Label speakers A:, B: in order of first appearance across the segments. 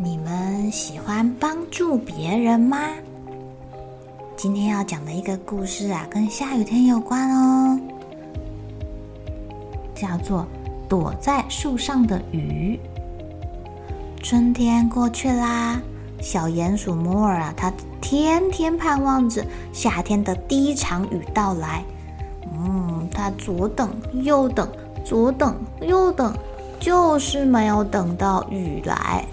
A: 你们喜欢帮助别人吗？今天要讲的一个故事啊，跟下雨天有关哦，叫做《躲在树上的雨》。春天过去啦，小鼹鼠摩尔啊，它天天盼望着夏天的第一场雨到来。嗯，他左等右等，左等右等，就是没有等到雨来。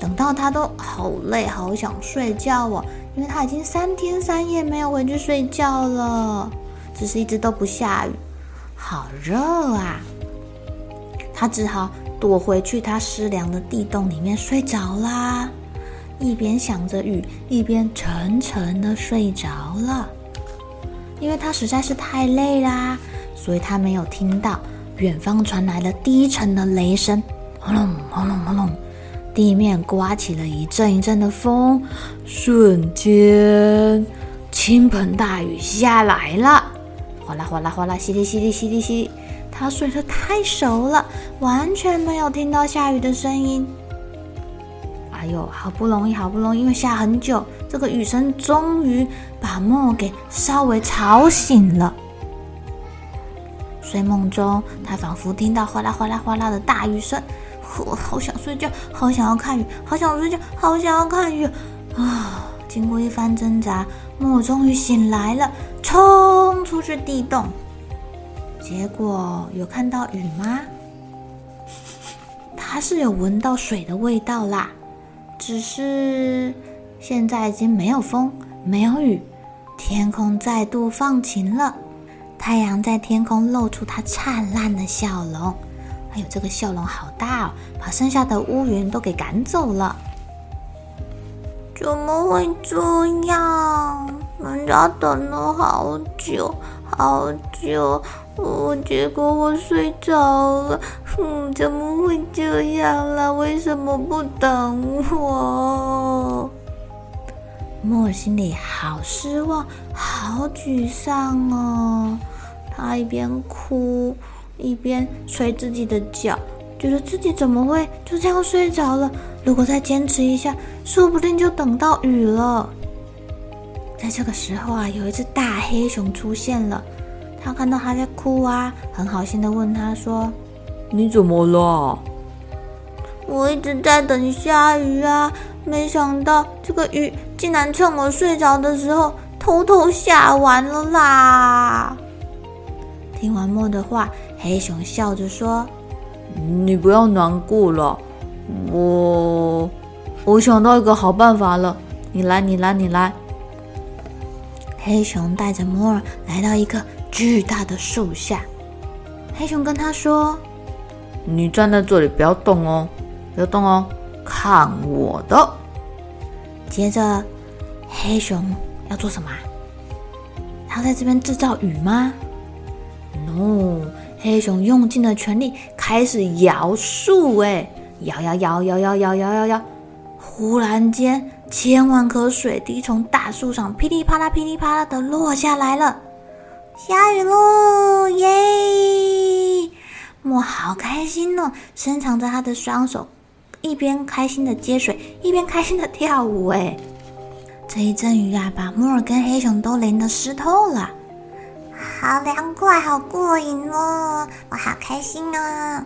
A: 等到他都好累，好想睡觉哦，因为他已经三天三夜没有回去睡觉了，只是一直都不下雨，好热啊！他只好躲回去他湿凉的地洞里面睡着啦，一边想着雨，一边沉沉的睡着了。因为他实在是太累啦，所以他没有听到远方传来了低沉的雷声，轰隆轰隆轰隆，地面刮起了一阵一阵的风，瞬间倾盆大雨下来了，哗啦哗啦哗啦，淅沥淅沥淅沥淅沥，他睡得太熟了，完全没有听到下雨的声音。哎呦，好不容易，好不容易，因为下很久，这个雨声终于把莫给稍微吵醒了。睡梦中，他仿佛听到哗啦哗啦哗啦的大雨声，我好想睡觉，好想要看雨，好想睡觉，好想要看雨啊！经过一番挣扎，木偶终于醒来了，冲出去地洞。结果有看到雨吗？他是有闻到水的味道啦。只是现在已经没有风，没有雨，天空再度放晴了，太阳在天空露出它灿烂的笑容。哎呦，这个笑容好大哦，把剩下的乌云都给赶走了。怎么会这样？人家等了好久好久。我结果我睡着了，嗯，怎么会这样啦？为什么不等我？莫尔心里好失望，好沮丧哦。他一边哭一边捶自己的脚，觉得自己怎么会就这样睡着了？如果再坚持一下，说不定就等到雨了。在这个时候啊，有一只大黑熊出现了。他看到他在哭啊，很好心的问他说：“
B: 你怎么了？”
A: 我一直在等下雨啊，没想到这个雨竟然趁我睡着的时候偷偷下完了啦！听完莫的话，黑熊笑着说：“
B: 你不要难过了，我我想到一个好办法了，你来，你来，你来。”
A: 黑熊带着莫尔来到一个。巨大的树下，黑熊跟他说：“
B: 你站在这里，不要动哦，不要动哦，看我的。”
A: 接着，黑熊要做什么？他在这边制造雨吗哦黑熊用尽了全力，开始摇树，哎，摇摇摇摇摇摇摇摇摇，忽然间，千万颗水滴从大树上噼里啪啦、噼里啪啦的落下来了。下雨喽！耶！莫好开心哦，伸长着他的双手，一边开心的接水，一边开心的跳舞。哎，这一阵雨啊，把莫尔跟黑熊都淋得湿透了。好凉快，好过瘾哦！我好开心啊！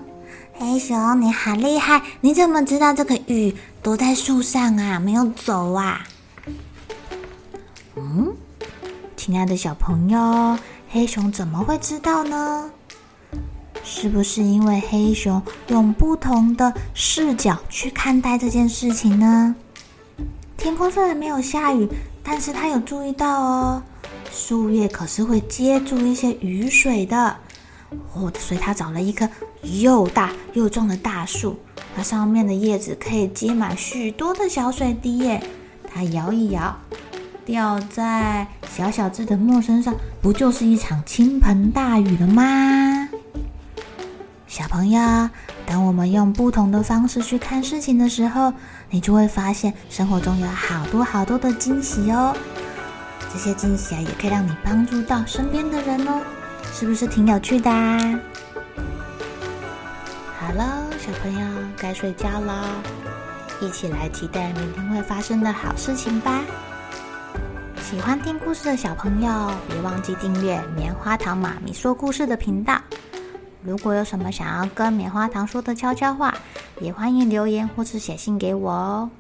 A: 黑熊，你好厉害！你怎么知道这个雨躲在树上啊？没有走啊？嗯，亲爱的小朋友，黑熊怎么会知道呢？是不是因为黑熊用不同的视角去看待这件事情呢？天空虽然没有下雨，但是他有注意到哦，树叶可是会接住一些雨水的。哦，所以他找了一棵又大又壮的大树，它上面的叶子可以接满许多的小水滴耶。它摇一摇，掉在小小只的木身上，不就是一场倾盆大雨了吗？小朋友，当我们用不同的方式去看事情的时候，你就会发现生活中有好多好多的惊喜哦。这些惊喜啊，也可以让你帮助到身边的人哦。是不是挺有趣的啊？好了，小朋友该睡觉了，一起来期待明天会发生的好事情吧。喜欢听故事的小朋友，别忘记订阅棉花糖妈咪说故事的频道。如果有什么想要跟棉花糖说的悄悄话，也欢迎留言或是写信给我哦。